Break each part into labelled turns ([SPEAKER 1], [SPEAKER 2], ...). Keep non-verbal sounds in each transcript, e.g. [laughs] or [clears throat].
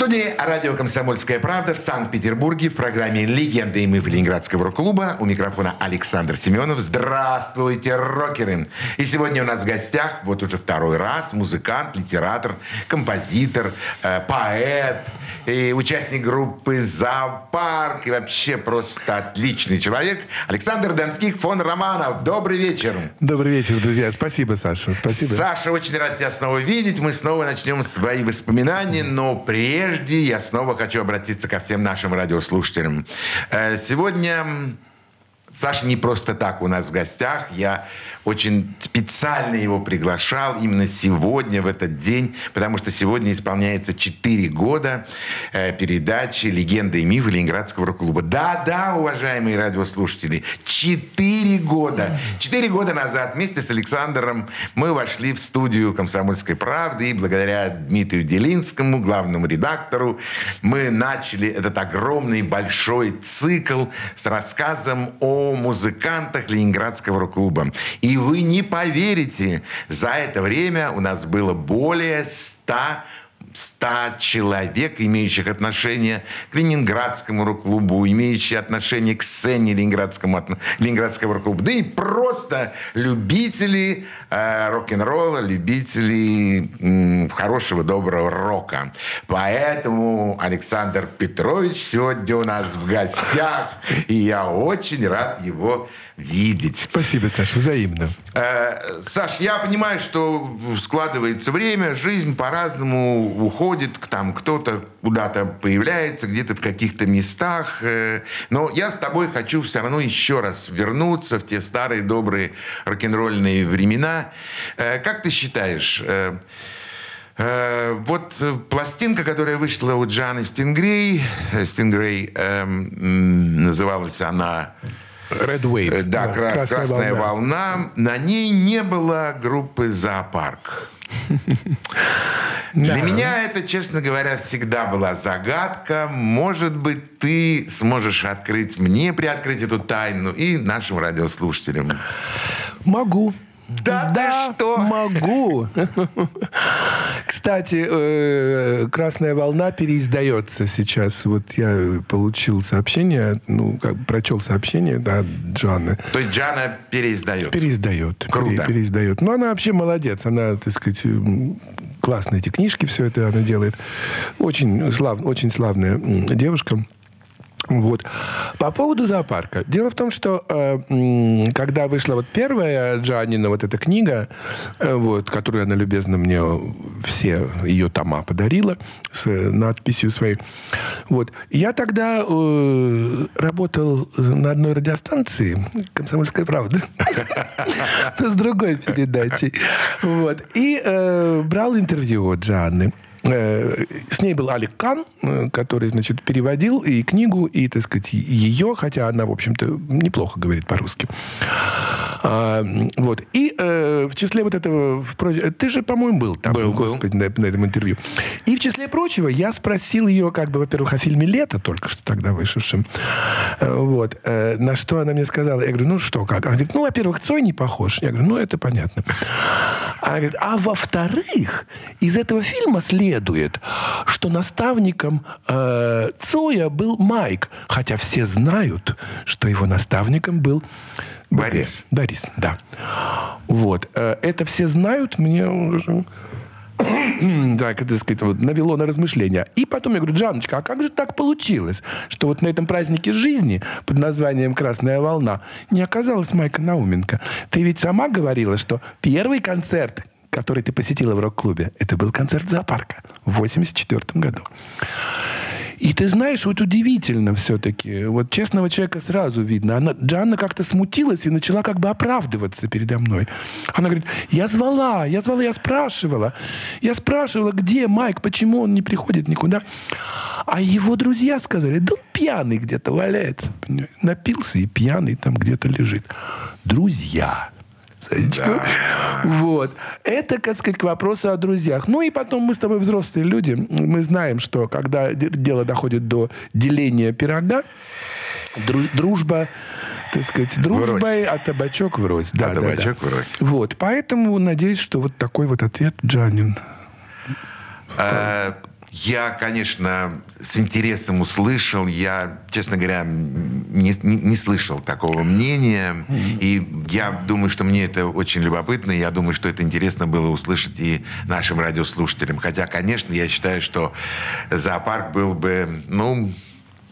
[SPEAKER 1] студии радио «Комсомольская правда» в Санкт-Петербурге в программе «Легенды и мифы Ленинградского рок-клуба». У микрофона Александр Семенов. Здравствуйте, рокеры! И сегодня у нас в гостях, вот уже второй раз, музыкант, литератор, композитор, э, поэт и участник группы «Зоопарк» и вообще просто отличный человек Александр Донских фон Романов. Добрый вечер!
[SPEAKER 2] Добрый вечер, друзья. Спасибо, Саша. Спасибо.
[SPEAKER 1] Саша, очень рад тебя снова видеть. Мы снова начнем свои воспоминания, но прежде прежде я снова хочу обратиться ко всем нашим радиослушателям. Э, сегодня Саша не просто так у нас в гостях. Я очень специально его приглашал именно сегодня, в этот день, потому что сегодня исполняется 4 года э, передачи «Легенды и мифы» Ленинградского рок-клуба. Да-да, уважаемые радиослушатели, 4 года. 4 года назад вместе с Александром мы вошли в студию «Комсомольской правды», и благодаря Дмитрию Делинскому, главному редактору, мы начали этот огромный большой цикл с рассказом о музыкантах Ленинградского рок-клуба. И вы не поверите, за это время у нас было более 100 100 человек, имеющих отношение к Ленинградскому рок-клубу, имеющие отношение к сцене Ленинградскому, Ленинградского рок-клуба, да и просто любители э, рок-н-ролла, любители э, хорошего, доброго рока. Поэтому Александр Петрович сегодня у нас в гостях, и я очень рад его видеть.
[SPEAKER 2] Спасибо, Саша, взаимно.
[SPEAKER 1] Э, Саш, я понимаю, что складывается время, жизнь по-разному уходит, там кто-то куда-то появляется, где-то в каких-то местах. Э, но я с тобой хочу все равно еще раз вернуться в те старые добрые рок-н-ролльные времена. Э, как ты считаешь, э, э, вот пластинка, которая вышла у Джаны Стингрей, Стингрей, э, называлась она
[SPEAKER 2] Red Wave.
[SPEAKER 1] Э, да, да крас, красная, красная волна. волна. На ней не было группы «Зоопарк». [laughs] Для меня это, честно говоря, всегда была загадка. Может быть, ты сможешь открыть мне, приоткрыть эту тайну и нашим радиослушателям.
[SPEAKER 2] Могу.
[SPEAKER 1] Да, да ты что?
[SPEAKER 2] Могу. [laughs] Кстати, э, «Красная волна» переиздается сейчас. Вот я получил сообщение, ну, как прочел сообщение, да, Джаны.
[SPEAKER 1] То есть Джана переиздает?
[SPEAKER 2] Переиздает.
[SPEAKER 1] Круто.
[SPEAKER 2] Переиздает. Но она вообще молодец. Она, так сказать, классные эти книжки, все это она делает. Очень, слав, очень славная девушка. Вот. По поводу зоопарка. Дело в том, что э, когда вышла вот первая Джанина, вот эта книга, э, вот, которую она любезно мне все ее тома подарила с надписью своей, вот, я тогда э, работал на одной радиостанции «Комсомольская правда» [laughs] с другой передачей. Вот. И э, брал интервью от Джанны. Э, с ней был Алик Кан, э, который, значит, переводил и книгу, и, так сказать, ее, хотя она, в общем-то, неплохо говорит по-русски. А, вот. И э, в числе вот этого... Ты же, по-моему, был там,
[SPEAKER 1] был,
[SPEAKER 2] господи, был. На, на этом интервью. И в числе прочего я спросил ее, как бы, во-первых, о фильме «Лето», только что тогда вышедшем. Э, вот. Э, на что она мне сказала. Я говорю, ну что, как? Она говорит, ну, во-первых, Цой не похож. Я говорю, ну, это понятно. Она говорит, а во-вторых, из этого фильма следует, что наставником э, Цоя был Майк. Хотя все знают, что его наставником был
[SPEAKER 1] Борис.
[SPEAKER 2] Борис, да. Вот. Э, это все знают, мне уже [clears throat] да, как сказать, вот, навело на размышления. И потом я говорю, Джаночка, а как же так получилось, что вот на этом празднике жизни под названием «Красная волна» не оказалась Майка Науменко? Ты ведь сама говорила, что первый концерт, который ты посетила в рок-клубе, это был концерт зоопарка в 84 году. И ты знаешь, вот удивительно все-таки. Вот честного человека сразу видно. Она, Джанна как-то смутилась и начала как бы оправдываться передо мной. Она говорит, я звала, я звала, я спрашивала. Я спрашивала, где Майк, почему он не приходит никуда. А его друзья сказали, да он пьяный где-то валяется. Напился и пьяный там где-то лежит. Друзья. Да. Вот. Это, как сказать, к вопросу о друзьях. Ну и потом мы с тобой взрослые люди. Мы знаем, что когда дело доходит до деления пирога, дру- дружба так сказать, дружбой, а табачок врозь. Да,
[SPEAKER 1] А
[SPEAKER 2] да,
[SPEAKER 1] табачок
[SPEAKER 2] да.
[SPEAKER 1] врозь.
[SPEAKER 2] Вот, поэтому надеюсь, что вот такой вот ответ Джанин.
[SPEAKER 1] Э, Я, конечно, с интересом услышал. Я, честно говоря, не, не- не слышал такого мнения. И я думаю, что мне это очень любопытно. Я думаю, что это интересно было услышать и нашим радиослушателям. Хотя, конечно, я считаю, что зоопарк был бы, ну,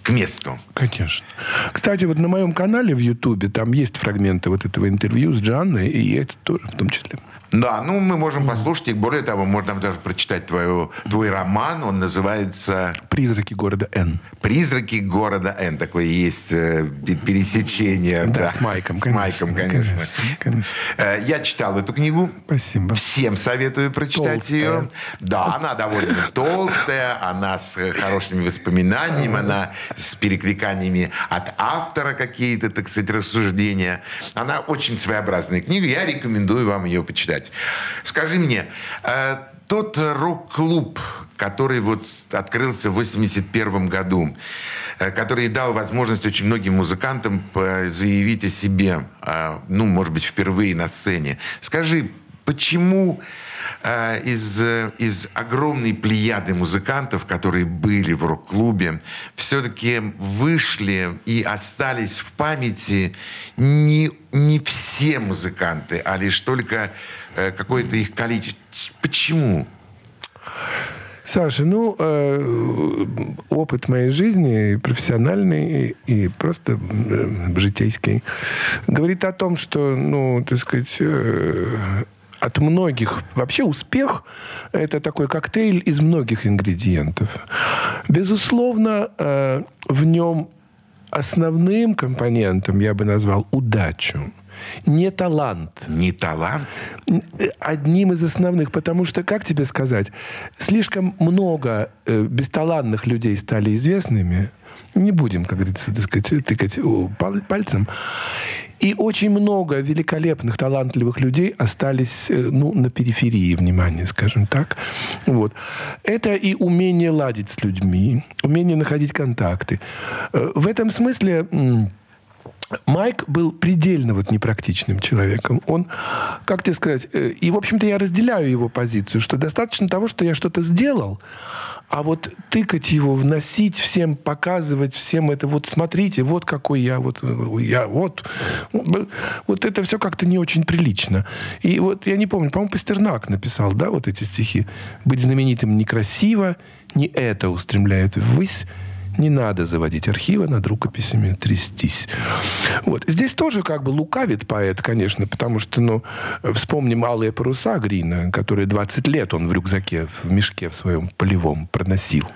[SPEAKER 1] к месту.
[SPEAKER 2] Конечно. Кстати, вот на моем канале в Ютубе там есть фрагменты вот этого интервью с Джанной, и это тоже в том числе.
[SPEAKER 1] Да, ну мы можем послушать их. Более того, можно даже прочитать твою, твой роман. Он называется
[SPEAKER 2] «Призраки города Н».
[SPEAKER 1] «Призраки города Н». Такое есть э, пе- пересечение.
[SPEAKER 2] Да, с Майком,
[SPEAKER 1] С
[SPEAKER 2] конечно,
[SPEAKER 1] Майком, конечно.
[SPEAKER 2] конечно, конечно.
[SPEAKER 1] Э, Я читал эту книгу.
[SPEAKER 2] Спасибо.
[SPEAKER 1] Всем советую прочитать
[SPEAKER 2] Толстая.
[SPEAKER 1] ее. Да, она довольно толстая, она с э, хорошими воспоминаниями, она с перекликаниями от автора какие-то, так сказать, рассуждения. Она очень своеобразная книга, я рекомендую вам ее почитать. Скажи мне, э, тот рок-клуб, который вот открылся в 81 году, э, который дал возможность очень многим музыкантам заявить о себе, э, ну, может быть, впервые на сцене. Скажи, почему из, из огромной плеяды музыкантов, которые были в рок-клубе, все-таки вышли и остались в памяти не, не все музыканты, а лишь только какое-то их количество. Почему?
[SPEAKER 2] Саша, ну, э, опыт моей жизни, профессиональный, и, и просто э, житейский, говорит о том, что, ну, так сказать, э, от многих... Вообще успех – это такой коктейль из многих ингредиентов. Безусловно, э, в нем основным компонентом я бы назвал удачу. Не талант,
[SPEAKER 1] Не талант?
[SPEAKER 2] одним из основных, потому что, как тебе сказать, слишком много э, бесталанных людей стали известными. Не будем, как говорится, тыкать пал- пальцем. И очень много великолепных, талантливых людей остались э, ну, на периферии внимания, скажем так. Вот. Это и умение ладить с людьми, умение находить контакты. Э, В этом смысле... Майк был предельно вот непрактичным человеком. Он, как тебе сказать, э, и, в общем-то, я разделяю его позицию, что достаточно того, что я что-то сделал, а вот тыкать его, вносить всем, показывать всем это, вот смотрите, вот какой я, вот э, я, вот. Вот это все как-то не очень прилично. И вот я не помню, по-моему, Пастернак написал, да, вот эти стихи. «Быть знаменитым некрасиво, не это устремляет ввысь, не надо заводить архивы, над рукописями трястись. Вот. Здесь тоже как бы лукавит поэт, конечно, потому что, ну, вспомним «Алые паруса» Грина, которые 20 лет он в рюкзаке, в мешке в своем полевом проносил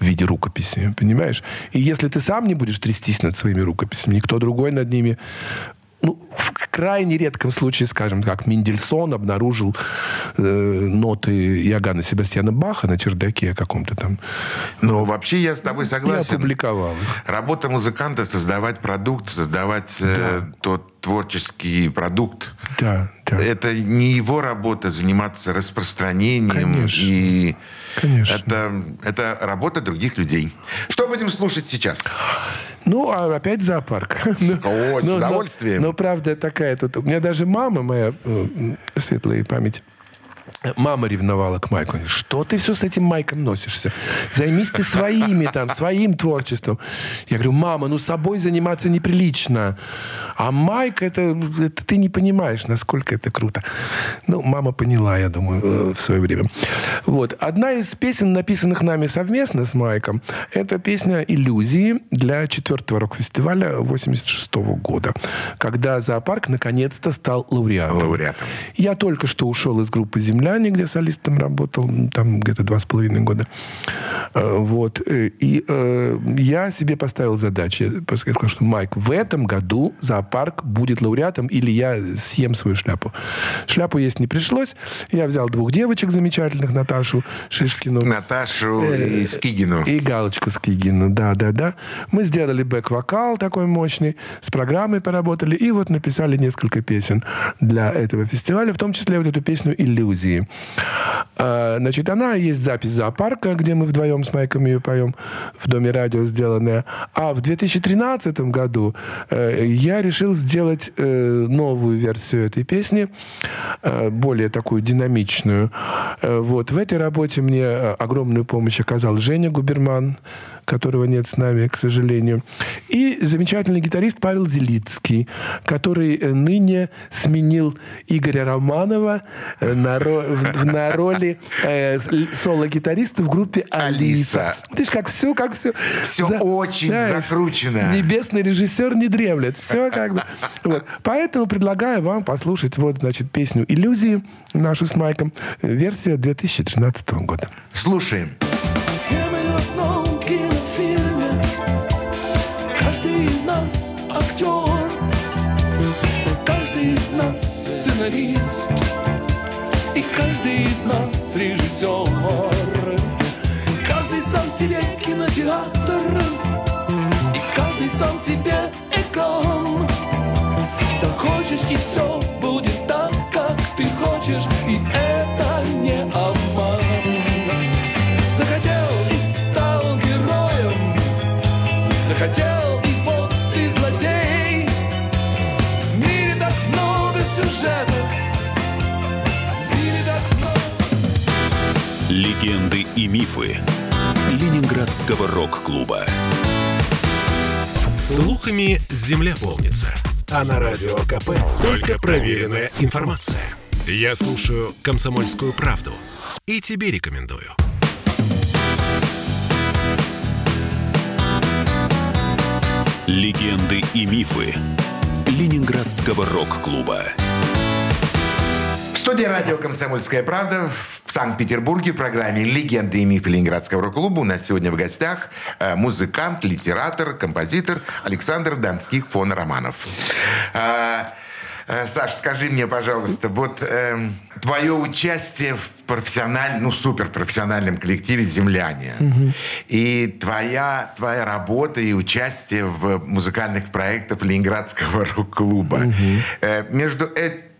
[SPEAKER 2] в виде рукописи, понимаешь? И если ты сам не будешь трястись над своими рукописями, никто другой над ними ну, в крайне редком случае, скажем, как Мендельсон обнаружил э, ноты Иоганна Себастьяна Баха на чердаке каком-то там
[SPEAKER 1] Но вообще я с тобой согласен.
[SPEAKER 2] опубликовал их.
[SPEAKER 1] Работа музыканта создавать продукт, создавать э, тот творческий продукт.
[SPEAKER 2] Да, да.
[SPEAKER 1] Это не его работа заниматься распространением
[SPEAKER 2] Конечно.
[SPEAKER 1] и
[SPEAKER 2] Конечно.
[SPEAKER 1] это это работа других людей. Что будем слушать сейчас?
[SPEAKER 2] Ну, а опять зоопарк. [laughs] Ну,
[SPEAKER 1] О, с
[SPEAKER 2] ну, но-
[SPEAKER 1] удовольствием.
[SPEAKER 2] Но, правда такая тут. У меня даже мама моя, э, светлая память, Мама ревновала к Майку. Говорит, Что ты все с этим Майком носишься? Займись ты своими там, своим творчеством. Я говорю, мама, ну собой заниматься неприлично. А Майк, это, это ты не понимаешь, насколько это круто. Ну, мама поняла, я думаю, э, в свое время. Вот. Одна из песен, написанных нами совместно с Майком, это песня «Иллюзии» для четвертого рок-фестиваля 86 года, когда зоопарк наконец-то стал лауреатом.
[SPEAKER 1] Лауреатом.
[SPEAKER 2] Я только что ушел из группы «Земляне», где солистом работал, там где-то два с половиной года. Э, вот. Э, и э, я себе поставил задачу. Я сказал, что, Майк, в этом году зоопарк будет лауреатом, или я съем свою шляпу. Шляпу есть не пришлось. Я взял двух девочек замечательных, Наташу Шишкину.
[SPEAKER 1] Наташу э, и Скигину.
[SPEAKER 2] И Галочку Скигину, да, да, да. Мы сделали бэк-вокал такой мощный, с программой поработали, и вот написали несколько песен для этого фестиваля, в том числе вот эту песню «Иллюзии». А, значит, она есть запись зоопарка, где мы вдвоем с Майком ее поем, в Доме радио сделанная. А в 2013 году э, я решил сделать э, новую версию этой песни, э, более такую динамичную. Вот. В этой работе мне огромную помощь оказал Женя Губерман, которого нет с нами, к сожалению. И замечательный гитарист Павел Зелицкий, который э, ныне сменил Игоря Романова э, на, ро- на роли э, соло-гитариста в группе «Алиса».
[SPEAKER 1] «Алиса».
[SPEAKER 2] Ты ж как все, как все...
[SPEAKER 1] Все очень закручено.
[SPEAKER 2] Небесный режиссер не дремлет. Все как бы... Вот. Поэтому предлагаю вам послушать вот, значит, песню «Иллюзии» нашу с Майком, версия 2013 года.
[SPEAKER 1] Слушаем.
[SPEAKER 3] Все сценарист И каждый из нас режиссер Каждый сам себе кинотеатр. И каждый сам себе экран. Захочешь и все
[SPEAKER 4] мифы Ленинградского рок-клуба.
[SPEAKER 5] Слухами земля полнится. А на радио КП только проверенная информация. Я слушаю «Комсомольскую правду» и тебе рекомендую.
[SPEAKER 4] Легенды и мифы Ленинградского рок-клуба.
[SPEAKER 1] В студии радио «Комсомольская правда» в Санкт-Петербурге в программе «Легенды и мифы Ленинградского рок-клуба» у нас сегодня в гостях э, музыкант, литератор, композитор Александр Донских фон Романов. А, э, Саш, скажи мне, пожалуйста, вот эм, твое участие в профессиональном, ну, суперпрофессиональном коллективе «Земляне» и твоя, твоя работа и участие в музыкальных проектах Ленинградского рок-клуба. Э, между этими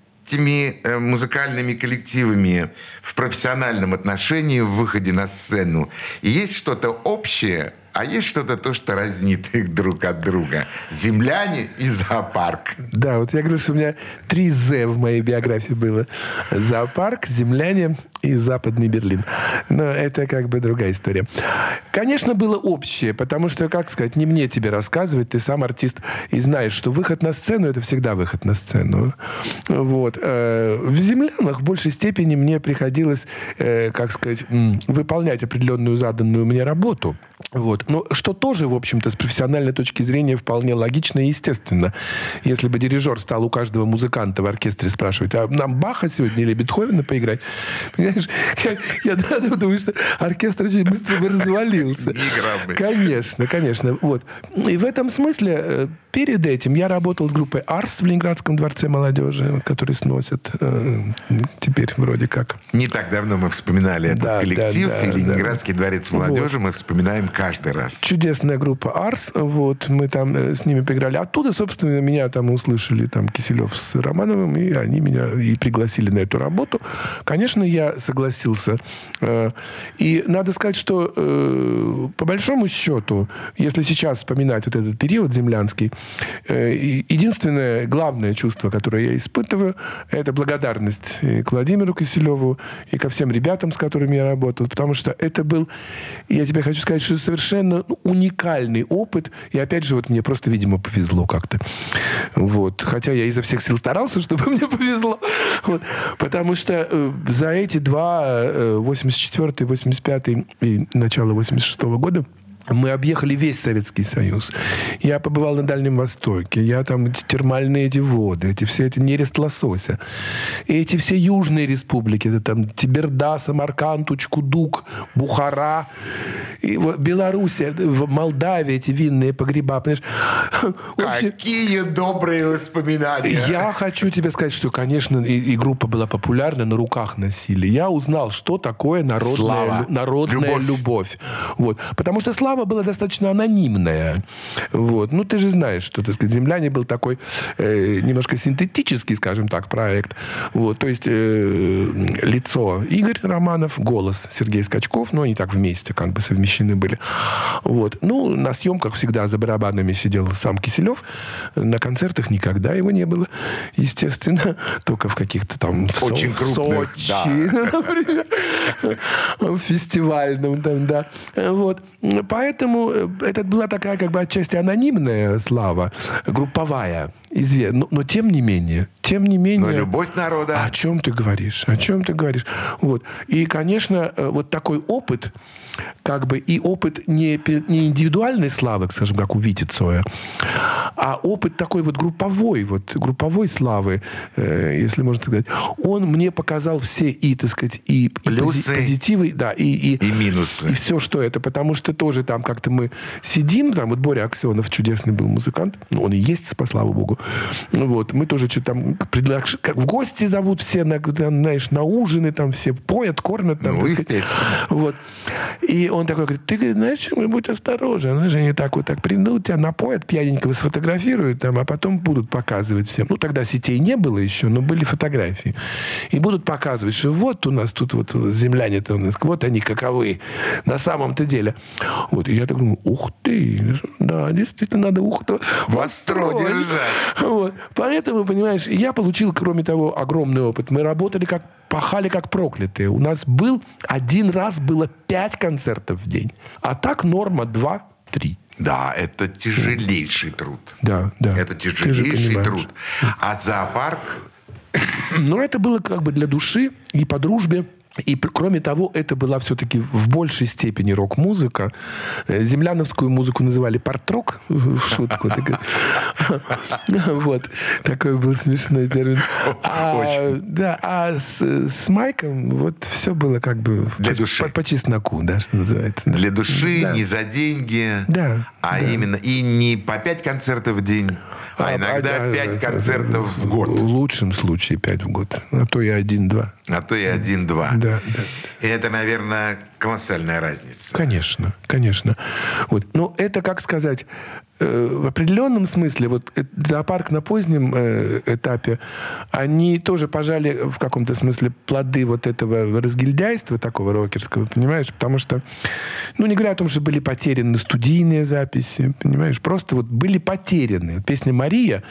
[SPEAKER 1] э, музыкальными коллективами в профессиональном отношении, в выходе на сцену, есть что-то общее, а есть что-то то, что разнит их друг от друга. «Земляне» и «Зоопарк».
[SPEAKER 2] Да, вот я говорю, что у меня три «З» в моей биографии было. Зоопарк, земляне и Западный Берлин. Но это как бы другая история. Конечно, было общее, потому что, как сказать, не мне тебе рассказывать, ты сам артист и знаешь, что выход на сцену – это всегда выход на сцену. Вот. Э, В «Землянах» в большей степени мне приходилось, э, как сказать, выполнять определенную заданную мне работу. Вот. Но что тоже, в общем-то, с профессиональной точки зрения вполне логично и естественно. Если бы дирижер стал у каждого музыканта в оркестре спрашивать, а нам Баха сегодня или Бетховена поиграть? Понимаешь, я, думаю, что оркестр очень быстро бы развалился. Конечно, конечно. Вот. И в этом смысле э, перед этим я работал с группой «Арс» в Ленинградском дворце молодежи, вот, который сносят э, теперь вроде как.
[SPEAKER 1] Не так давно мы вспоминали этот
[SPEAKER 2] Да,
[SPEAKER 1] коллектив,
[SPEAKER 2] да, да,
[SPEAKER 1] и Ленинградский
[SPEAKER 2] да.
[SPEAKER 1] дворец молодежи мы вспоминаем каждый раз.
[SPEAKER 2] Чудесная группа «Арс», вот, мы там э, с ними поиграли. Оттуда, собственно, меня там услышали там Киселев с Романовым, и они меня и пригласили на эту работу. Конечно, я согласился. Э, И надо сказать, что э, по большому счету, если сейчас вспоминать вот этот период землянский, единственное главное чувство, которое я испытываю, это благодарность и к Владимиру Киселеву и ко всем ребятам, с которыми я работал, потому что это был, я тебе хочу сказать, что совершенно ну, уникальный опыт, и опять же, вот мне просто, видимо, повезло как-то. Вот. Хотя я изо всех сил старался, [laughs] чтобы мне повезло. Вот. Потому что э, за эти два, э, 84 85 и начало 86 года, Мы объехали весь Советский Союз. Я побывал на Дальнем Востоке. Я там эти термальные эти воды, эти все эти нерест лосося. И эти все южные республики. Это там Тиберда, Самарканд, Учкудук, Бухара. И вот Белоруссия, в Молдавии эти винные погреба. Понимаешь? [laughs]
[SPEAKER 1] Какие добрые воспоминания.
[SPEAKER 2] я хочу тебе сказать, что, конечно, и, и группа была популярна, на руках носили. Я узнал, что такое народная,
[SPEAKER 1] Слава.
[SPEAKER 2] народная
[SPEAKER 1] Любовь.
[SPEAKER 2] любовь. Вот. Потому что слава была достаточно анонимная. Вот. Ну, ты же знаешь, что, так сказать, «Земляне» был такой э, немножко синтетический, скажем так, проект. Вот. То есть э, лицо Игорь Романов, голос Сергей Скачков, ну, они так вместе как бы совмещены были. Вот. Ну, на съемках всегда за барабанами сидел сам Киселев. На концертах никогда его не было, естественно. [laughs] Только в каких-то там... в
[SPEAKER 1] Очень
[SPEAKER 2] в
[SPEAKER 1] крупных,
[SPEAKER 2] Сочи, [laughs] например. [laughs] В фестивальном там, да. Вот. Поэтому э, это была такая как бы отчасти анонимная слава, групповая. изве- Но, но тем не менее, тем не менее...
[SPEAKER 1] Но любовь народа...
[SPEAKER 2] О чем ты говоришь? О чем ты говоришь? Вот. И, конечно, э, вот такой опыт, как бы и опыт не, не индивидуальной славы, скажем, как у Вити Цоя, а опыт такой вот групповой, вот групповой славы, э, если можно так сказать, он мне показал все и, так сказать, и, и
[SPEAKER 1] Плюсы.
[SPEAKER 2] позитивы, да, и, и,
[SPEAKER 1] И минусы.
[SPEAKER 2] И все, что это. Потому что тоже там как-то мы сидим, там вот Боря Аксенов чудесный был музыкант, ну, он и есть, по слава богу. Ну, вот, мы тоже что-то там предлаг- как в гости зовут все, на, знаешь, на ужины, там все поят, кормят. Там,
[SPEAKER 1] Ну, естественно.
[SPEAKER 2] Вот. И он такой говорит, ты, говорит, знаешь, чем, будь осторожен. Они же не так вот так придут, тебя напоят, пьяненького сфотографируют, там, а потом будут показывать всем. Ну, тогда сетей не было еще, но были фотографии. И будут показывать, что вот у нас тут вот земляне-то у нас, вот они каковы на самом-то деле. Вот. И я так думаю, ух ты, да, действительно, надо ухо
[SPEAKER 1] Востро держать.
[SPEAKER 2] Вот. Поэтому, понимаешь, я получил, кроме того, огромный опыт. Мы работали как пахали как проклятые. У нас был один раз было пять концертов в день. А так норма два-три.
[SPEAKER 1] Да, это тяжелейший труд.
[SPEAKER 2] Да, да.
[SPEAKER 1] Это тяжелейший труд. А зоопарк...
[SPEAKER 2] Но это было как бы для души и по дружбе. И кроме того, это была все-таки в большей степени рок-музыка. Э, Земляновскую музыку называли партрок [laughs] в шутку. [laughs] Вот. Такой был смешной термин. [laughs] А, Да, а с, Майком вот все было как бы по, чесноку, да, что называется.
[SPEAKER 1] Для души, не за деньги,
[SPEAKER 2] Да,
[SPEAKER 1] а именно и не по пять концертов в день, а, иногда
[SPEAKER 2] да,
[SPEAKER 1] пять
[SPEAKER 2] да,
[SPEAKER 1] концертов в
[SPEAKER 2] В
[SPEAKER 1] год,
[SPEAKER 2] лучшем случае пять в год. А то и один-два.
[SPEAKER 1] а то и один-два.
[SPEAKER 2] Да, да.
[SPEAKER 1] И это, наверное, колоссальная разница.
[SPEAKER 2] Конечно, конечно. Вот. Но это, как сказать, в определенном смысле, вот э, зоопарк на позднем э, этапе, они тоже пожали в каком-то смысле плоды вот этого разгильдяйства такого рокерского, понимаешь? Потому что, ну, не говоря о том, что были потеряны студийные записи, понимаешь? Просто вот были потеряны. Песня «Мария»,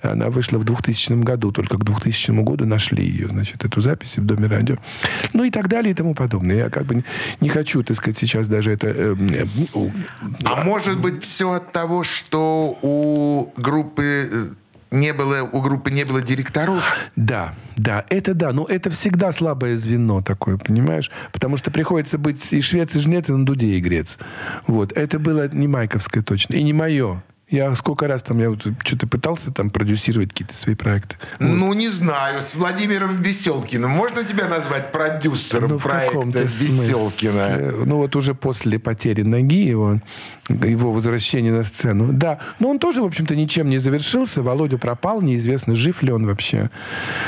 [SPEAKER 2] она вышла в 2000 году, только к 2000 году нашли ее, значит, эту запись в Доме радио. Ну и так далее и тому подобное. Я как бы не- хочу, так сказать, сейчас даже это... э, э, у-
[SPEAKER 1] А может быть, все от того, что у группы э, не было, у группы не было директоров?
[SPEAKER 2] Да, да, это да. Но это всегда слабое звено такое, понимаешь? Потому что приходится быть и швец, и жнец, и на дуде игрец. Вот. Это было не майковское точно. И не мое. Я сколько раз там, я вот что-то пытался там продюсировать какие-то свои проекты.
[SPEAKER 1] Ну, не знаю. С Владимиром Веселкиным. Можно тебя назвать продюсером
[SPEAKER 2] Ну,
[SPEAKER 1] проекта Веселкина?
[SPEAKER 2] смысле. Ну, вот уже после потери ноги его, его возвращения на сцену. Да. Но он тоже, в общем-то, ничем не завершился. Володя пропал. Неизвестно, жив ли он вообще.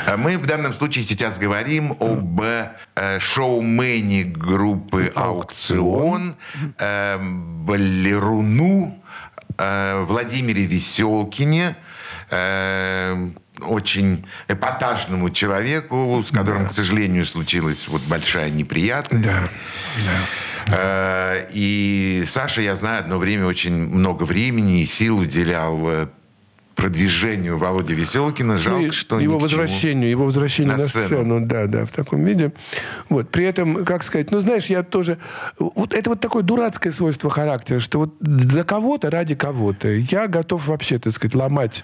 [SPEAKER 1] А Мы в данном случае сейчас говорим об э, шоумене группы «Аукцион», э, балеруну э, Владимире Веселкине, э, очень эпатажному человеку, с которым, к сожалению, случилась вот большая неприятность. Э, И Саша, я знаю, одно время очень много времени и сил уделял э, продвижению Володи Веселкина. Жалко,
[SPEAKER 2] Ну,
[SPEAKER 1] что
[SPEAKER 2] его возвращению, его возвращению
[SPEAKER 1] На
[SPEAKER 2] на,
[SPEAKER 1] сцену.
[SPEAKER 2] сцену. да, да, в таком виде. Вот. При этом, как сказать, ну, знаешь, я тоже... Вот это вот такое дурацкое свойство характера, что вот за кого-то ради кого-то я готов вообще, так сказать, ломать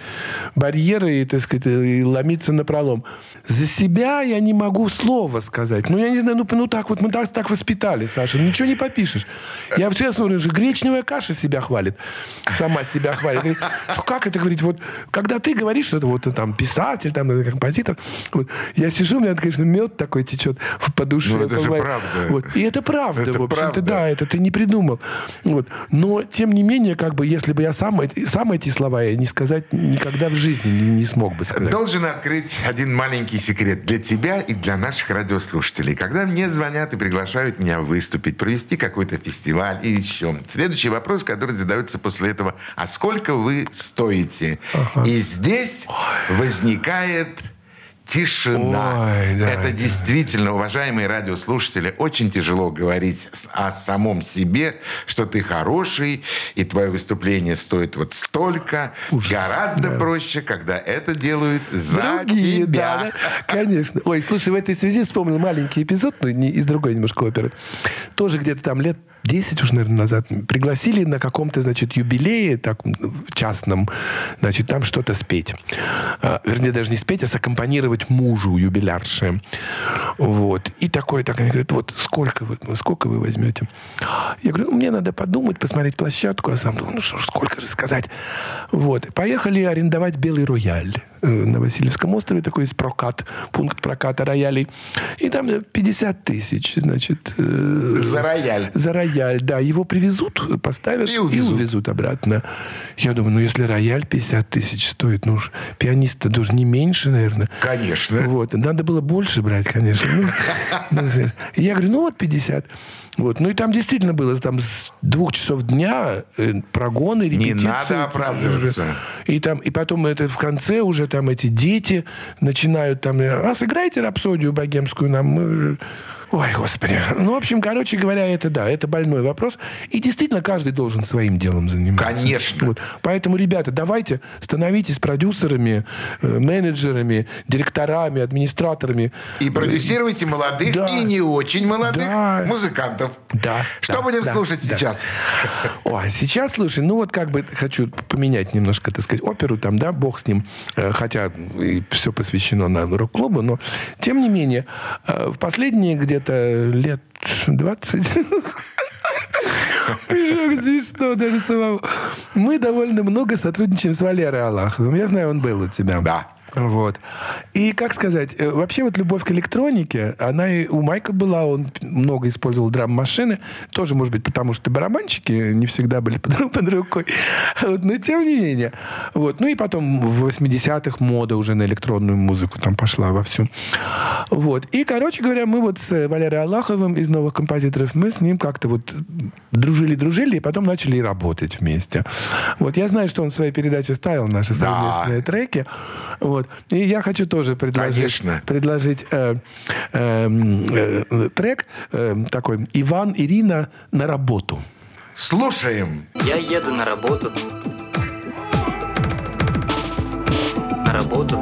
[SPEAKER 2] барьеры и, так сказать, и ломиться на пролом. За себя я не могу слова сказать. Ну, я не знаю, ну, ну так вот, мы так, так воспитали, Саша, ничего не попишешь. Я все смотрю, же гречневая каша себя хвалит. Сама себя хвалит. Говорит, «Ну, как это говорить? Вот, когда ты говоришь, что это вот там писатель, там, композитор, вот, я сижу, у меня, конечно, мед такой течет в- по душе.
[SPEAKER 1] Ну, это же правда.
[SPEAKER 2] Вот. И это правда,
[SPEAKER 1] Это
[SPEAKER 2] в общем-то,
[SPEAKER 1] правда.
[SPEAKER 2] да, это ты не придумал. Вот. Но, тем не менее, как бы, если бы я сам, сам эти слова я не сказать никогда в жизни не, не смог бы сказать.
[SPEAKER 1] Должен открыть один маленький секрет для тебя и для наших радиослушателей. Когда мне звонят и приглашают меня выступить, провести какой-то фестиваль и еще. Следующий вопрос, который задается после этого. А сколько вы стоите? И здесь возникает тишина.
[SPEAKER 2] Ой, да,
[SPEAKER 1] Это
[SPEAKER 2] да.
[SPEAKER 1] действительно, уважаемые радиослушатели, очень тяжело говорить о самом себе, что ты хороший, и твое выступление стоит вот столько.
[SPEAKER 2] Ужас,
[SPEAKER 1] Гораздо
[SPEAKER 2] да.
[SPEAKER 1] проще, когда это делают за
[SPEAKER 2] Другие,
[SPEAKER 1] тебя.
[SPEAKER 2] да, да, конечно. Ой, слушай, в этой связи вспомнил маленький эпизод, ну, не, из другой немножко оперы. Тоже где-то там лет 10 уж, наверное, назад пригласили на каком-то, значит, юбилее, так, частном, значит, там что-то спеть. А, вернее, даже не спеть, а саккомпанировать мужу юбилярши. Вот. И такое, так, они говорят, вот сколько вы, сколько вы возьмете? Я говорю, ну, мне надо подумать, посмотреть площадку, а сам думаю, ну что ж, сколько же сказать. Вот. Поехали арендовать «Белый рояль» на Васильевском острове, такой есть прокат, пункт проката роялей. И там э, 50 тысяч, значит, э,
[SPEAKER 1] За рояль.
[SPEAKER 2] за рояль, да. Его привезут, поставят
[SPEAKER 1] И увезут.
[SPEAKER 2] увезут обратно. Я думаю, ну если рояль 50 тысяч стоит, ну уж пианист должен не меньше, наверное.
[SPEAKER 1] Конечно.
[SPEAKER 2] Вот. Надо было больше брать, конечно. Ну, [laughs] ну. И я говорю, ну вот 50. Вот. Ну и там действительно было там с двух часов дня э, прогоны,
[SPEAKER 1] Не
[SPEAKER 2] репетиции.
[SPEAKER 1] надо оправдываться.
[SPEAKER 2] И, там, и потом это в конце уже там эти дети начинают там, а сыграйте рапсодию богемскую нам. Ой, господи. Ну, в общем, короче говоря, это да, это больной вопрос. И действительно, каждый должен своим делом заниматься.
[SPEAKER 1] Конечно.
[SPEAKER 2] Вот. Поэтому, ребята, давайте становитесь продюсерами, э, менеджерами, директорами, администраторами.
[SPEAKER 1] И продюсируйте молодых
[SPEAKER 2] Да.
[SPEAKER 1] и не очень молодых
[SPEAKER 2] Да.
[SPEAKER 1] музыкантов.
[SPEAKER 2] Да.
[SPEAKER 1] Что
[SPEAKER 2] да,
[SPEAKER 1] будем
[SPEAKER 2] да,
[SPEAKER 1] слушать
[SPEAKER 2] да.
[SPEAKER 1] сейчас?
[SPEAKER 2] Ой, сейчас, слушай, ну вот как бы хочу поменять немножко, так сказать, оперу там, да, бог с ним, Э, хотя и все посвящено на рок-клубу, но тем не менее, э, в последние где-то лет 20 Ой, Смешно даже самому. Мы довольно много сотрудничаем с Валерой Аллаховым. Я знаю, он был у тебя.
[SPEAKER 1] Да.
[SPEAKER 2] Вот. И, как сказать, э, вообще вот любовь к электронике, она и у Майка была, он много использовал драм-машины, тоже, может быть, потому что барабанщики не всегда были под, под рукой. [laughs] Вот, но тем не менее. Вот. Ну и потом в 80-х мода уже на электронную музыку там пошла вовсю. Вот. И, короче говоря, мы вот с Валерой Аллаховым из новых композиторов, мы с ним как-то вот дружили-дружили, и потом начали работать вместе. Вот. Я знаю, что он в своей передаче ставил наши совместные треки. Вот. И я хочу тоже предложить,
[SPEAKER 1] Конечно.
[SPEAKER 2] предложить э, э, э, трек э, такой «Иван, Ирина на работу».
[SPEAKER 1] Слушаем.
[SPEAKER 6] Я еду на работу. На работу.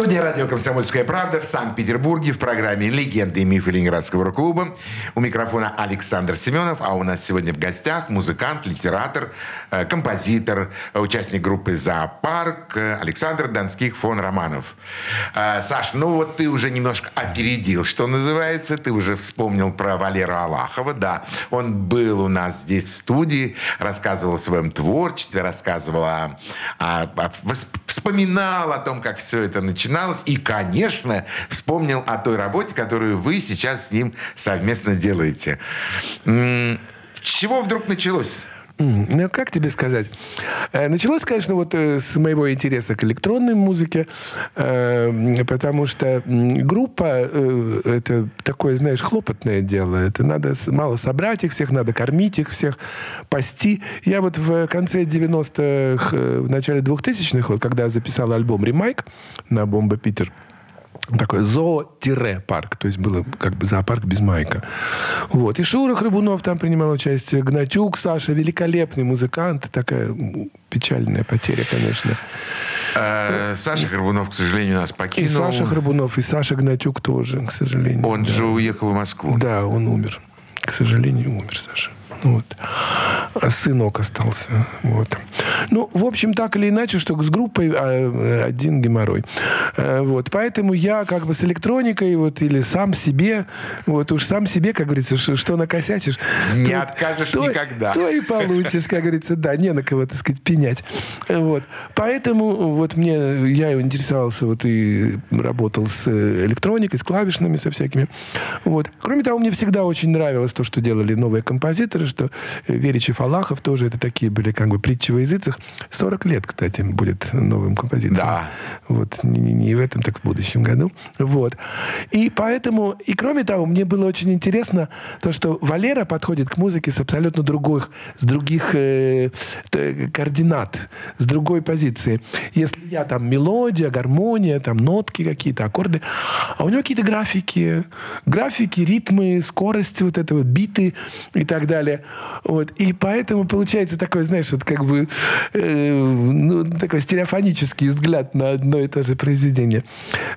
[SPEAKER 1] В Студия радио «Комсомольская правда» в Санкт-Петербурге в программе «Легенды и мифы Ленинградского рок-клуба». У микрофона Александр Семенов, а у нас сегодня в гостях музыкант, литератор, э, композитор, э, участник группы «Зоопарк» э, Александр Донских фон Романов. Саш, ну вот ты уже немножко опередил, что называется. Ты уже вспомнил про Валеру Аллахова. Да, он был у нас здесь в студии, рассказывал о своем творчестве, рассказывал о, о- о- восп- вспоминал о том, как все это начиналось. И, конечно, вспомнил о той работе, которую вы сейчас с ним совместно делаете. С чего вдруг началось?
[SPEAKER 2] Ну, как тебе сказать? Э, Началось, конечно, вот э, с моего интереса к электронной музыке, э, потому что группа это такое, знаешь, хлопотное дело. Это надо мало собрать их всех, надо кормить их всех, пасти. Я вот в конце 90-х, э, в начале 2000-х, вот когда записал альбом «Ремайк» на «Бомба Питер», такой зоо-парк, то есть было как бы зоопарк без майка. Вот. И Шура Храбунов там принимал участие, Гнатюк, Саша, великолепный музыкант, такая печальная потеря, конечно.
[SPEAKER 1] Э, Саша Горбунов, к сожалению, нас
[SPEAKER 2] И
[SPEAKER 1] покинул.
[SPEAKER 2] Саша Храбунов, и Саша Гнатюк тоже, к сожалению.
[SPEAKER 1] Он
[SPEAKER 2] Да.
[SPEAKER 1] же уехал в Москву.
[SPEAKER 2] Да, он умер. К сожалению, умер Саша. Вот. Сынок остался. Вот. Ну, в общем, так или иначе, что с группой а, э, один геморрой. Э, Вот. Поэтому я как бы с электроникой вот, или сам себе, вот уж сам себе, как говорится, ш- что накосячишь.
[SPEAKER 1] Не
[SPEAKER 2] то-
[SPEAKER 1] откажешь
[SPEAKER 2] то-
[SPEAKER 1] никогда.
[SPEAKER 2] То и получишь, как говорится, да, не на кого, так сказать, пенять. Вот. Поэтому вот мне, я интересовался вот и работал с э, электроникой, с клавишными, со всякими. Вот. Кроме того, мне всегда очень нравилось то, что делали новые композиторы, что э, Веричев, Аллахов тоже это такие были как бы притчи во языцах. 40 лет, кстати, будет новым композитором.
[SPEAKER 1] Да.
[SPEAKER 2] Вот не, не- в этом, так в будущем году. Вот. И поэтому, и кроме того, мне было очень интересно то, что Валера подходит к музыке с абсолютно других, с других э, координат, с другой позиции. Если я там мелодия, гармония, там нотки какие-то, аккорды, а у него какие-то графики, графики, ритмы, скорости вот этого, биты и так далее. Вот. И поэтому получается такой, знаешь, вот как бы э, ну, такой стереофонический взгляд на одно и то же произведение.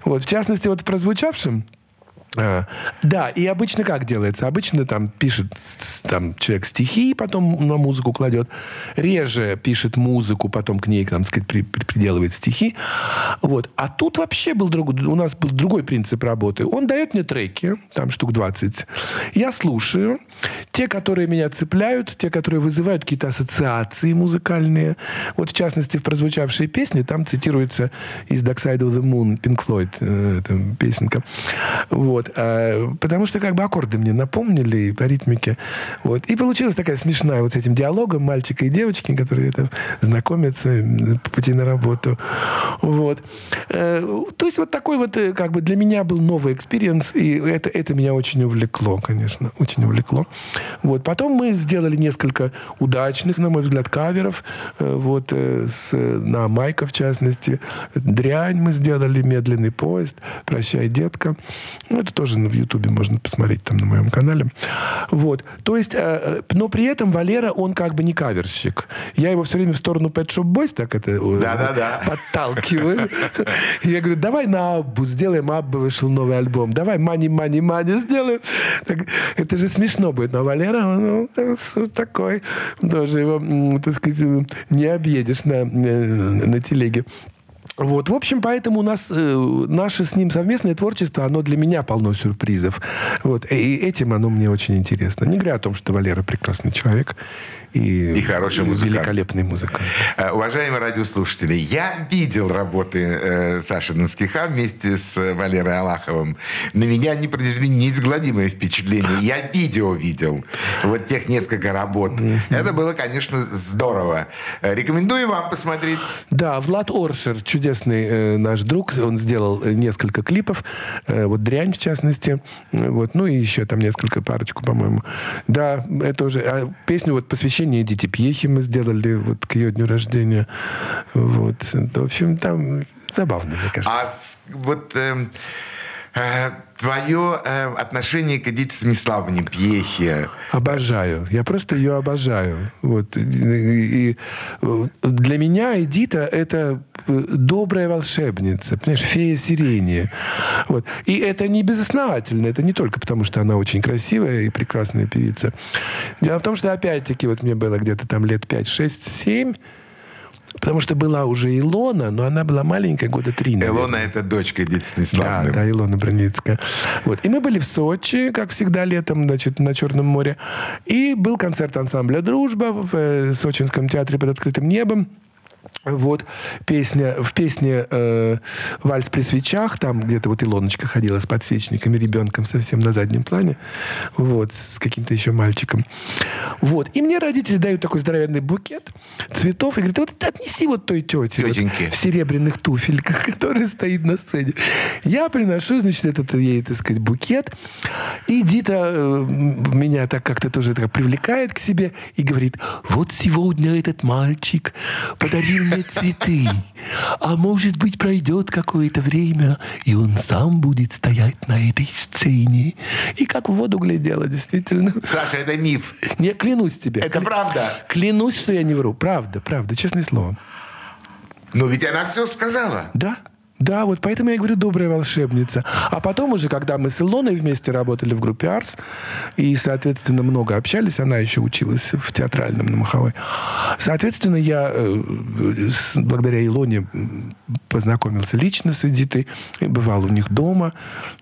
[SPEAKER 2] Вот. В частности, вот в прозвучавшем да, и обычно как делается? Обычно там пишет там, человек стихи, потом на музыку кладет. Реже пишет музыку, потом к ней, там, сказать, при- при- приделывает стихи. Вот. А тут вообще был друг, у нас был другой принцип работы. Он дает мне треки, там штук 20. Я слушаю. Те, которые меня цепляют, те, которые вызывают какие-то ассоциации музыкальные. Вот, в частности, в прозвучавшей песне там цитируется из Dark Side of the Moon, Pink Floyd, э, песенка. Вот. А, потому что как бы аккорды мне напомнили по ритмике. Вот. И получилась такая смешная вот с этим диалогом мальчика и девочки, которые там знакомятся по пути на работу. Вот. Э, То есть вот такой вот э, как бы для меня был новый experience, и это, это меня очень увлекло, конечно, очень увлекло. Вот. Потом мы сделали несколько удачных, на мой взгляд, каверов, э, вот, э, с, на Майка, в частности. «Дрянь» мы сделали, «Медленный поезд», «Прощай, детка». Ну, это тоже в Ютубе можно посмотреть там на моем канале. Вот. То есть, э, э, но при этом Валера, он как бы не каверщик. Я его все время в сторону Pet Shop Boys так это э,
[SPEAKER 1] Да-да-да.
[SPEAKER 2] подталкиваю. Я говорю, давай на Аббу сделаем. Абба вышел новый альбом. Давай мани, мани, мани сделаем. Это же смешно будет. Но Валера, он ну, такой. Тоже его, так сказать, э, не объедешь на, э, на телеге. Вот, в общем, поэтому у нас э, наше с ним совместное творчество, оно для меня полно сюрпризов. Вот, и этим оно мне очень интересно. Не говоря о том, что Валера прекрасный человек и,
[SPEAKER 1] И хороший музыкант.
[SPEAKER 2] великолепный музыкант.
[SPEAKER 1] Э, Уважаемые радиослушатели, я видел работы э, Саши Донскиха вместе с Валерой Аллаховым. На меня они произвели неизгладимое впечатление. Я видео видел. Вот тех несколько работ. Это было, конечно, здорово. Э, Рекомендую вам посмотреть.
[SPEAKER 2] Да, Влад Оршер, чудесный э, наш друг, он сделал э, несколько клипов, э, вот «Дрянь» в частности, э, вот, ну и еще там несколько, парочку, по-моему. Да, это уже, а песню вот посвящение Эдите Пьехи мы сделали вот к ее дню рождения, вот, в общем, там забавно, мне кажется.
[SPEAKER 1] А вот эм, твое э, отношение к Эдите Станиславовне Пьехе.
[SPEAKER 2] Обожаю. Я просто ее обожаю. Вот. И, и, э, для меня Эдита это э, добрая волшебница, понимаешь, фея сирени. Вот. И это не безосновательно, это не только потому, что она очень красивая и прекрасная певица. Дело в том, что опять-таки вот мне было где-то там лет 5, 6, 7, потому что была уже Илона, но она была маленькая, года три, наверное.
[SPEAKER 1] Илона – это дочка Эдиты
[SPEAKER 2] Да,
[SPEAKER 1] Станиславовны.
[SPEAKER 2] да, Илона Броницкая. Вот. И мы были в Сочи, как всегда, летом, значит, на Черном море. И был концерт ансамбля «Дружба» в э, Сочинском театре под открытым небом. Вот песня, в песне э, «Вальс при свечах», там где-то вот Илоночка ходила с подсвечниками, ребенком совсем на заднем плане, вот, с каким-то еще мальчиком. Вот. И мне родители дают такой здоровенный букет цветов и говорят, вот отнеси вот той тете вот в серебряных туфельках, [laughs] которая стоит на сцене. Я приношу, значит, этот ей, так сказать, букет. И Дита э, меня так как-то тоже так привлекает к себе и говорит, вот сегодня этот мальчик подарил мне цветы. А может быть, пройдет какое-то время, и он сам будет стоять на этой сцене. И как в воду глядела, действительно.
[SPEAKER 1] Саша, это миф.
[SPEAKER 2] Не, клянусь тебе.
[SPEAKER 1] Это
[SPEAKER 2] Кля-
[SPEAKER 1] правда.
[SPEAKER 2] Клянусь, что я не вру. Правда, правда, честное слово.
[SPEAKER 1] Но ведь она все сказала.
[SPEAKER 2] Да. Да, вот поэтому я говорю добрая волшебница. А потом уже, когда мы с Илоной вместе работали в группе Арс, и, соответственно, много общались, она еще училась в театральном на Маховой. Соответственно, я э, благодаря Илоне познакомился лично с Эдитой, бывал у них дома.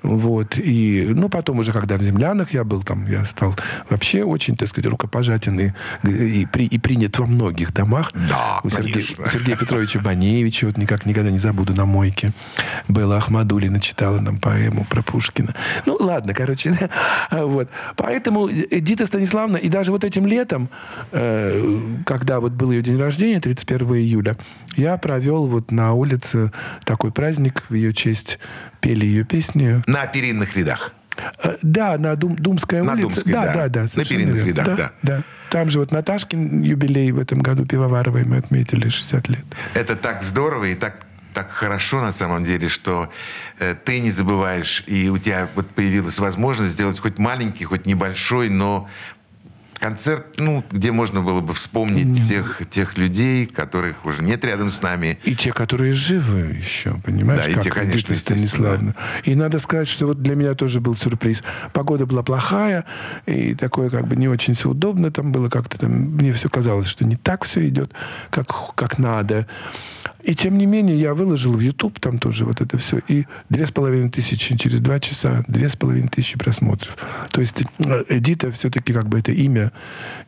[SPEAKER 2] Вот. И, ну, потом уже, когда в «Землянах» я был там, я стал вообще очень, так сказать, рукопожатен и, и, при- и принят во многих домах.
[SPEAKER 1] Да,
[SPEAKER 2] у Сергея, у Сергея Петровича Баневича, вот никак никогда не забуду, на мойке. Белла Ахмадулина читала нам поэму про Пушкина. Ну, ладно, короче. [laughs] вот. Поэтому Эдита Станиславовна, и даже вот этим летом, э, когда вот был ее день рождения, 31 июля, я провел вот на улице такой праздник в ее честь. Пели ее песни.
[SPEAKER 1] На перинных рядах.
[SPEAKER 2] Э, Да, на Дум, Думская
[SPEAKER 1] На
[SPEAKER 2] улица.
[SPEAKER 1] Думской,
[SPEAKER 2] да,
[SPEAKER 1] да.
[SPEAKER 2] да, да.
[SPEAKER 1] На
[SPEAKER 2] верно.
[SPEAKER 1] рядах, да.
[SPEAKER 2] да. Там же вот Наташкин юбилей в этом году Пивоваровой мы отметили 60 лет.
[SPEAKER 1] Это так здорово и так, так хорошо на самом деле, что э, ты не забываешь, и у тебя вот появилась возможность сделать хоть маленький, хоть небольшой, но концерт, ну, где можно было бы вспомнить тех, тех людей, которых уже нет рядом с нами.
[SPEAKER 2] И те, которые живы еще, понимаешь,
[SPEAKER 1] Да, и
[SPEAKER 2] как
[SPEAKER 1] те, конечно, естественно.
[SPEAKER 2] Станиславовна. И надо сказать, что вот для меня тоже был сюрприз. Погода была плохая, и такое как бы не очень все удобно там было как-то там. Мне все казалось, что не так все идет, как, как надо. И тем не менее я выложил в YouTube там тоже вот это все. И две с половиной тысячи через два часа, две с половиной тысячи просмотров. То есть э, Эдита все-таки как бы это имя,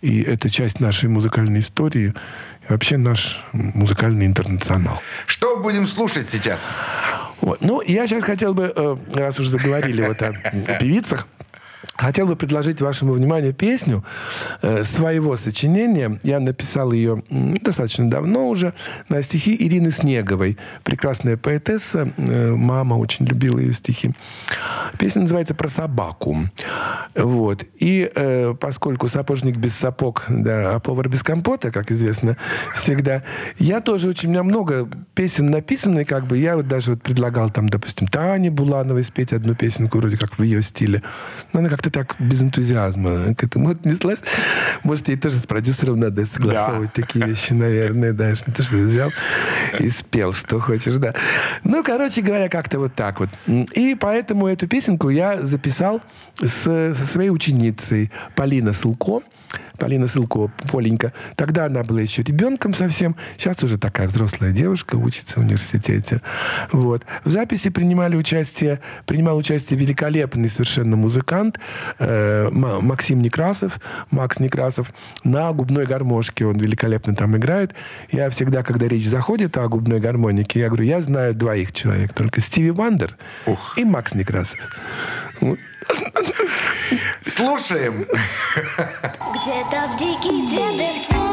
[SPEAKER 2] и это часть нашей музыкальной истории, и вообще наш музыкальный интернационал.
[SPEAKER 1] Что будем слушать сейчас?
[SPEAKER 2] Вот. Ну, я сейчас хотел бы, э, раз уже заговорили вот о [laughs] певицах, хотел бы предложить вашему вниманию песню э, своего сочинения. Я написал ее достаточно давно уже на стихи Ирины Снеговой. Прекрасная поэтесса. э, мама очень любила ее стихи. Песня называется «Про собаку». Вот. И э, поскольку сапожник без сапог, да, а повар без компота, как известно, всегда, я тоже очень, у меня много песен написаны, как бы, я вот даже вот предлагал там, допустим, Тане Булановой спеть одну песенку, вроде как в ее стиле. Но она как-то так без энтузиазма к этому отнеслась. Может, ей тоже с продюсером надо согласовывать такие вещи, наверное, да, что ты что взял и спел, что хочешь, да. Ну, короче говоря, как-то вот так вот. И поэтому эту песенку я записал с, со своей ученицей Полина Сылко. Полина Сылко, Поленька. Тогда она была еще ребенком совсем. Сейчас уже такая взрослая девушка, учится в университете. Вот. В записи принимали участие, принимал участие великолепный совершенно музыкант э, Ма- Максим Некрасов, Макс Некрасов, на губной гармошке. Он великолепно там играет. Я всегда, когда речь заходит о губной гармонике, я говорю, я знаю двоих человек, только Стиви Вандер и Макс Некрасов.
[SPEAKER 1] Слушаем.
[SPEAKER 7] Где-то в диких дебрях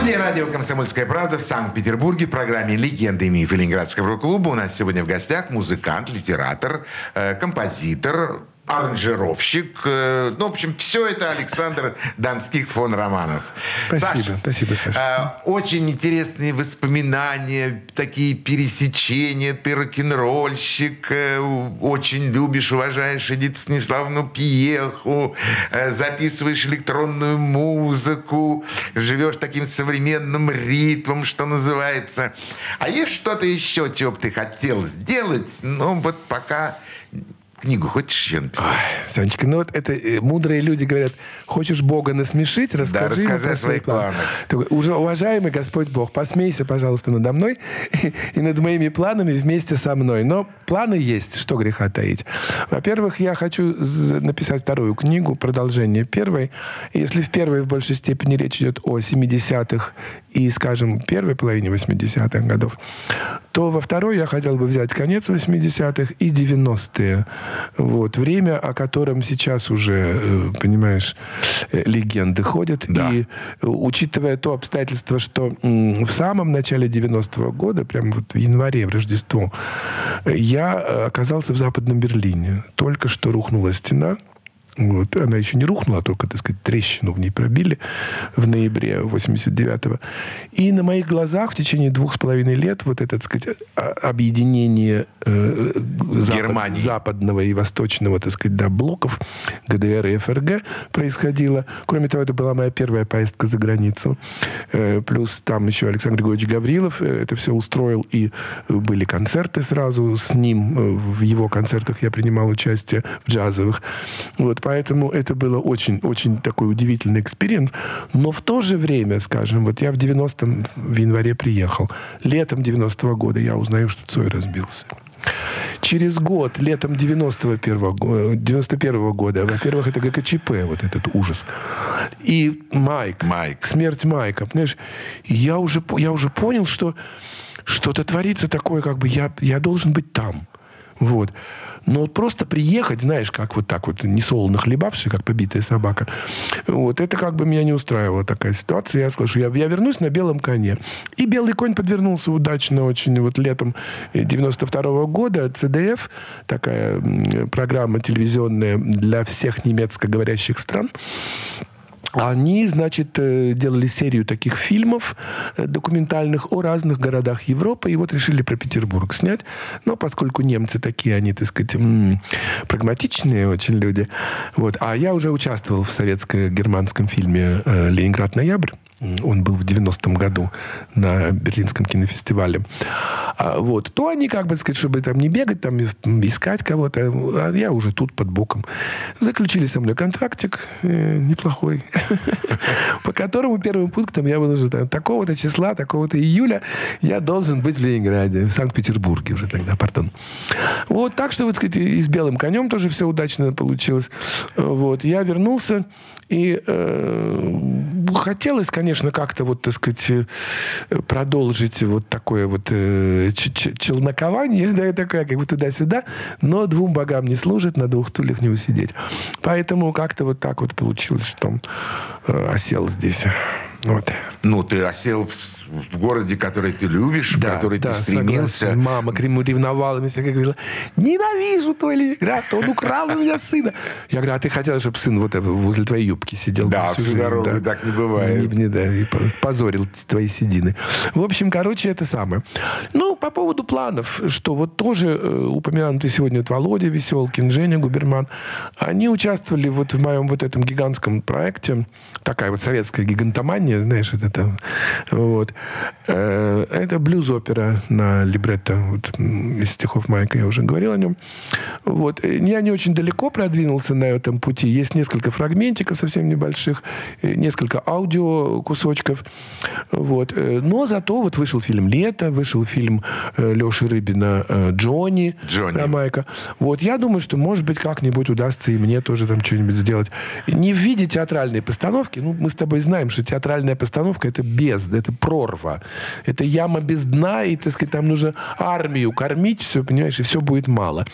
[SPEAKER 1] Студии радио «Комсомольская правда» в Санкт-Петербурге в программе «Легенды и мифы Ленинградского рок-клуба» у нас сегодня в гостях музыкант, литератор, э, композитор, аранжировщик. э, ну, в общем, все это Александр Донских фон Романов.
[SPEAKER 2] Спасибо,
[SPEAKER 1] Саша,
[SPEAKER 2] спасибо, Саша.
[SPEAKER 1] э, очень интересные воспоминания, такие пересечения. Ты рок-н-ролльщик, э, очень любишь, уважаешь Эдит Станиславну Пьеху, записываешь электронную музыку, живешь таким современным ритмом, что называется. А есть что-то еще, чего бы ты хотел сделать? Ну, вот пока книгу хочешь еще написать?
[SPEAKER 2] Ой, Санечка, ну вот это э, мудрые люди говорят, хочешь Бога насмешить, расскажи, ему
[SPEAKER 1] расскажи
[SPEAKER 2] про
[SPEAKER 1] о
[SPEAKER 2] свои
[SPEAKER 1] своих
[SPEAKER 2] планы.
[SPEAKER 1] планах.
[SPEAKER 2] Такой, уже, уважаемый Господь Бог, посмейся, пожалуйста, надо мной [laughs] и над моими планами вместе со мной. Но планы есть, что греха таить. Во-первых, я хочу написать вторую книгу, продолжение первой. И Если в первой в большей степени речь идет о 70-х и, скажем, первой половине 80-х годов, то во второй я хотел бы взять конец 80-х и 90-е. Вот. Время, о котором сейчас уже, э, понимаешь, э, легенды ходят.
[SPEAKER 1] Да.
[SPEAKER 2] И э, учитывая то обстоятельство, что в самом начале 90-го года, прямо вот в январе, в Рождество, я оказался в Западном Берлине. Только что рухнула стена. Вот. Она еще не рухнула, а только, так сказать, трещину в ней пробили в ноябре 89-го. И на моих глазах в течение двух с половиной лет вот это, так сказать, а- объединение э, запад-
[SPEAKER 1] Германии.
[SPEAKER 2] западного и восточного, так сказать, да, блоков ГДР и ФРГ происходило. Кроме того, это была моя первая поездка за границу. Э, Плюс там еще Александр Григорьевич Гаврилов э, это все устроил. И э, были концерты сразу с ним. Э, В его концертах я принимал участие в джазовых. Вот, поэтому это было очень-очень такой удивительный experience. Но в то же время, скажем, вот я в 90-м в январе приехал. Летом 90-го года я узнаю, что Цой разбился. Через год, летом 91 го- 91 года, во-первых, это ГКЧП, вот этот ужас. И Майк,
[SPEAKER 1] Майк.
[SPEAKER 2] смерть Майка, понимаешь, я уже, я уже понял, что что-то творится такое, как бы я, я должен быть там. Вот. Но вот просто приехать, знаешь, как вот так вот, несолоно хлебавший, как побитая собака, вот это как бы меня не устраивала такая ситуация. Я сказал, что я, я вернусь на белом коне. И белый конь подвернулся удачно очень вот летом 92 года. ЦДФ, такая программа телевизионная для всех немецкоговорящих стран, они, значит, э, делали серию таких фильмов э, документальных о разных городах Европы. И вот решили про Петербург снять. Но поскольку немцы такие, они, так сказать, м, прагматичные очень люди. Вот. А я уже участвовал в советско-германском фильме э, «Ленинград ноябрь». Он был в 90-м году на Берлинском кинофестивале. А, вот. То они, как бы сказать, чтобы там не бегать, там искать кого-то, а я уже тут под боком. Заключили со мной контрактик э, неплохой, [laughs] по которому первым пунктом я был уже такого-то числа, такого-то июля я должен быть в Ленинграде, в Санкт-Петербурге уже тогда, пардон. Вот так что, вот, сказать, и с белым конем тоже все удачно получилось. Вот. Я вернулся, и э, хотелось, конечно, как-то вот, так сказать, э, продолжить вот такое вот э, челнокование, [laughs] да, такое, как бы туда-сюда, но двум богам не служит, на двух стульях не усидеть. Поэтому как-то вот так вот получилось, что осел здесь. Вот.
[SPEAKER 1] Ну, ты осел в, в городе, который ты любишь, в который ты стремился.
[SPEAKER 2] согласен. Мама к нему ревновала, мне всегда говорила, ненавижу твой Ленинград, он украл у меня сына. Я говорю, а ты хотела, чтобы сын вот э, возле твоей юбки сидел?
[SPEAKER 1] Да, всю дорогу, так не бывает.
[SPEAKER 2] Не- не- да, и по- позорил твои седины. В общем, короче, это самое. Ну, по поводу планов, что вот тоже э, упомянутый сегодня вот Володя Веселкин, Женя Губерман, они участвовали вот в моем вот этом гигантском проекте, такая вот советская гигантомания, знаешь, это это. Вот. Э, Это блюз-опера на либретто вот, из стихов Майка, я уже говорил о нем. Вот. Э, Я не очень далеко продвинулся на этом пути. Есть несколько фрагментиков совсем небольших, э, несколько аудио кусочков. Вот. Но зато вот вышел фильм «Лето», вышел фильм Леши Рыбина «Джонни»,
[SPEAKER 1] «Джонни».
[SPEAKER 2] про Майка. Вот. Я думаю, что, может быть, как-нибудь удастся и мне тоже там что-нибудь сделать. Не в виде театральной постановки. Ну, мы с тобой знаем, что театральная постановка – это бездна, это прорва. Это яма без дна, и, так сказать, там нужно армию кормить, все, понимаешь, и все будет мало.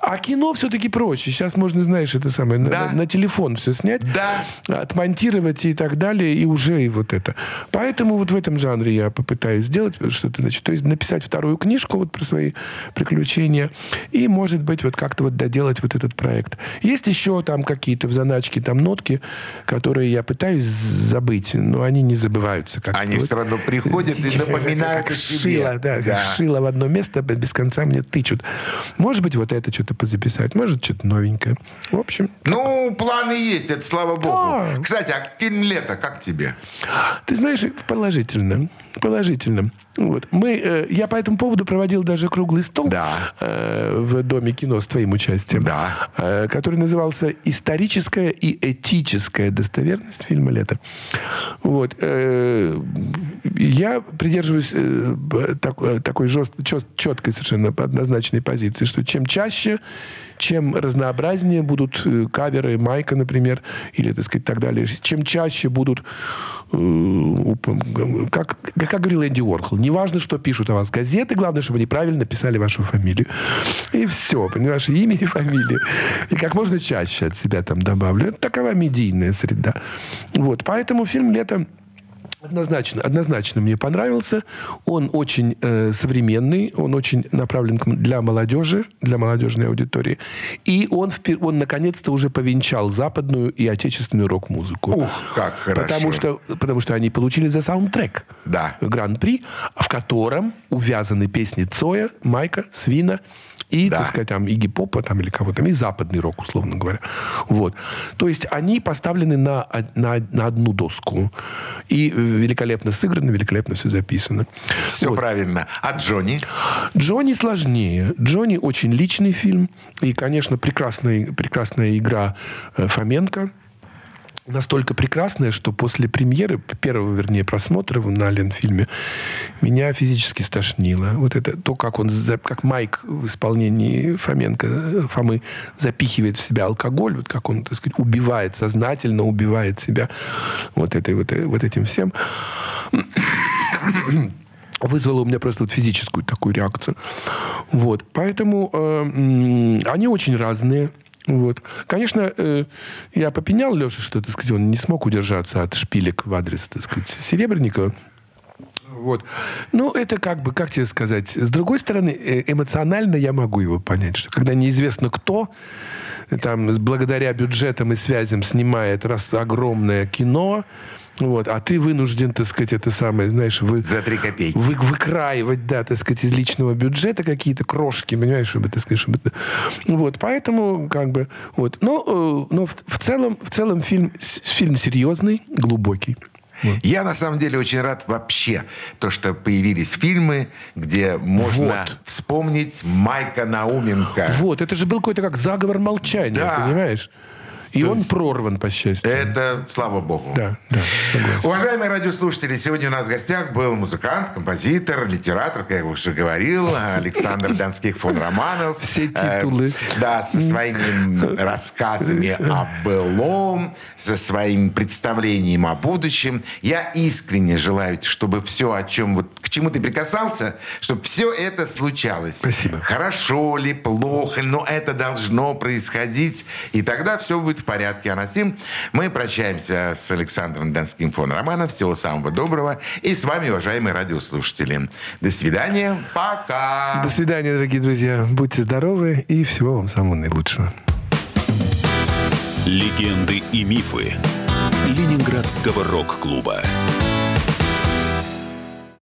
[SPEAKER 2] А кино все-таки проще. Сейчас можно, знаешь, это самое, на-
[SPEAKER 1] Да.
[SPEAKER 2] на, на телефон все снять,
[SPEAKER 1] Да.
[SPEAKER 2] отмонтировать и так далее, и уже и вот это. Поэтому вот в этом жанре я попытаюсь сделать что-то, значит, то есть написать вторую книжку вот про свои приключения и, может быть, вот как-то вот доделать вот этот проект. Есть еще там какие-то в заначке там нотки, которые я пытаюсь забыть, но они не забываются. Как
[SPEAKER 1] Они все равно приходят и [laughs] напоминают
[SPEAKER 2] как шило, да,
[SPEAKER 1] Да.
[SPEAKER 2] шило в одно место, без конца мне тычут. Может быть, вот это что-то позаписать, может, что-то новенькое. В общем,
[SPEAKER 1] Ну, планы есть, это слава богу.
[SPEAKER 2] Да.
[SPEAKER 1] Кстати, а фильм «Лето» как тебе?
[SPEAKER 2] Ты знаешь, положительно. Положительно. Вот. Мы, э, я по этому поводу проводил даже круглый стол
[SPEAKER 1] Да.
[SPEAKER 2] э, в Доме кино с твоим участием,
[SPEAKER 1] Да.
[SPEAKER 2] э, который назывался «Историческая и этическая достоверность фильма «Лето». Вот. э, я придерживаюсь э, так- э, такой жест, чёс- четкой совершенно однозначной позиции, что чем чаще, чем разнообразнее будут э, каверы Майка, например, или, так сказать, так далее, чем чаще будут э, как, как говорил Энди Уорхол, не важно, что пишут о вас газеты, главное, чтобы они правильно писали вашу фамилию. И все, понимаешь, имя и фамилия. И как можно чаще от себя там добавлю. Это такова медийная среда. Вот, поэтому фильм «Лето» Однозначно, однозначно мне понравился. Он очень э, современный, он очень направлен для молодежи, для молодежной аудитории. И он, он наконец-то уже повенчал западную и отечественную рок-музыку.
[SPEAKER 1] Ух, как хорошо.
[SPEAKER 2] Потому что, потому что они получили за саундтрек
[SPEAKER 1] Да.
[SPEAKER 2] Гран-при, в котором увязаны песни Цоя, Майка, Свина и,
[SPEAKER 1] Да.
[SPEAKER 2] так сказать, там, Игги Попа там, или кого там, и западный рок, условно говоря. Вот. То есть они поставлены на, на, на одну доску. И великолепно сыграно, великолепно все записано.
[SPEAKER 1] Все
[SPEAKER 2] Вот.
[SPEAKER 1] правильно. А Джонни?
[SPEAKER 2] Джонни сложнее. Джонни очень личный фильм. И, конечно, прекрасная, прекрасная игра э, Фоменко. Настолько прекрасная, что после премьеры, первого, вернее, просмотра на Ленфильме, меня физически стошнило. Вот это, то, как он, как Майк в исполнении Фоменко, э, Фомы, запихивает в себя алкоголь, вот как он, так сказать, убивает, сознательно убивает себя вот, этой, вот, э- вот этим всем [coughs] вызвало у меня просто вот физическую такую реакцию. Вот. Поэтому э, они очень разные. Вот. Конечно, э, я попенял Леше, что, так сказать, он не смог удержаться от шпилек в адрес, так сказать, Серебренникова. Вот. Ну, это как бы, как тебе сказать, с другой стороны, э, эмоционально я могу его понять, что когда неизвестно кто, там, благодаря бюджетам и связям снимает раз огромное кино, вот, а ты вынужден, так сказать, это самое, знаешь, вы,
[SPEAKER 1] За три копейки.
[SPEAKER 2] вы, выкраивать, да, так сказать, из личного бюджета какие-то крошки, понимаешь, чтобы, так сказать, чтобы... Вот, поэтому, как бы, вот. Но, э, но в, в целом, в целом фильм, фильм серьезный, глубокий.
[SPEAKER 1] Я на самом деле очень рад вообще, то, что появились фильмы, где можно
[SPEAKER 2] Вот.
[SPEAKER 1] вспомнить Майка Науменко.
[SPEAKER 2] Вот, это же был какой-то как заговор молчания,
[SPEAKER 1] Да.
[SPEAKER 2] понимаешь? И
[SPEAKER 1] То
[SPEAKER 2] он
[SPEAKER 1] есть-
[SPEAKER 2] прорван, по счастью.
[SPEAKER 1] Это слава богу.
[SPEAKER 2] Да, да, согласен.
[SPEAKER 1] Уважаемые радиослушатели, сегодня у нас в гостях был музыкант, композитор, литератор, как я уже говорил, [laughs] Александр Донских фон Романов.
[SPEAKER 2] Все
[SPEAKER 1] Э,
[SPEAKER 2] титулы.
[SPEAKER 1] Да, со своими [laughs] рассказами о былом, со своим представлением о будущем. Я искренне желаю, чтобы все, о чем вот к чему ты прикасался, чтобы все это случалось.
[SPEAKER 2] Спасибо.
[SPEAKER 1] Хорошо ли, плохо ли, но это должно происходить, и тогда все будет в порядке. А на сим мы прощаемся с Александром Донским фон Романов. Всего самого доброго. И с вами, уважаемые радиослушатели. До свидания. Пока.
[SPEAKER 2] До свидания, дорогие друзья. Будьте здоровы и всего вам самого наилучшего.
[SPEAKER 4] Легенды и мифы Ленинградского рок-клуба.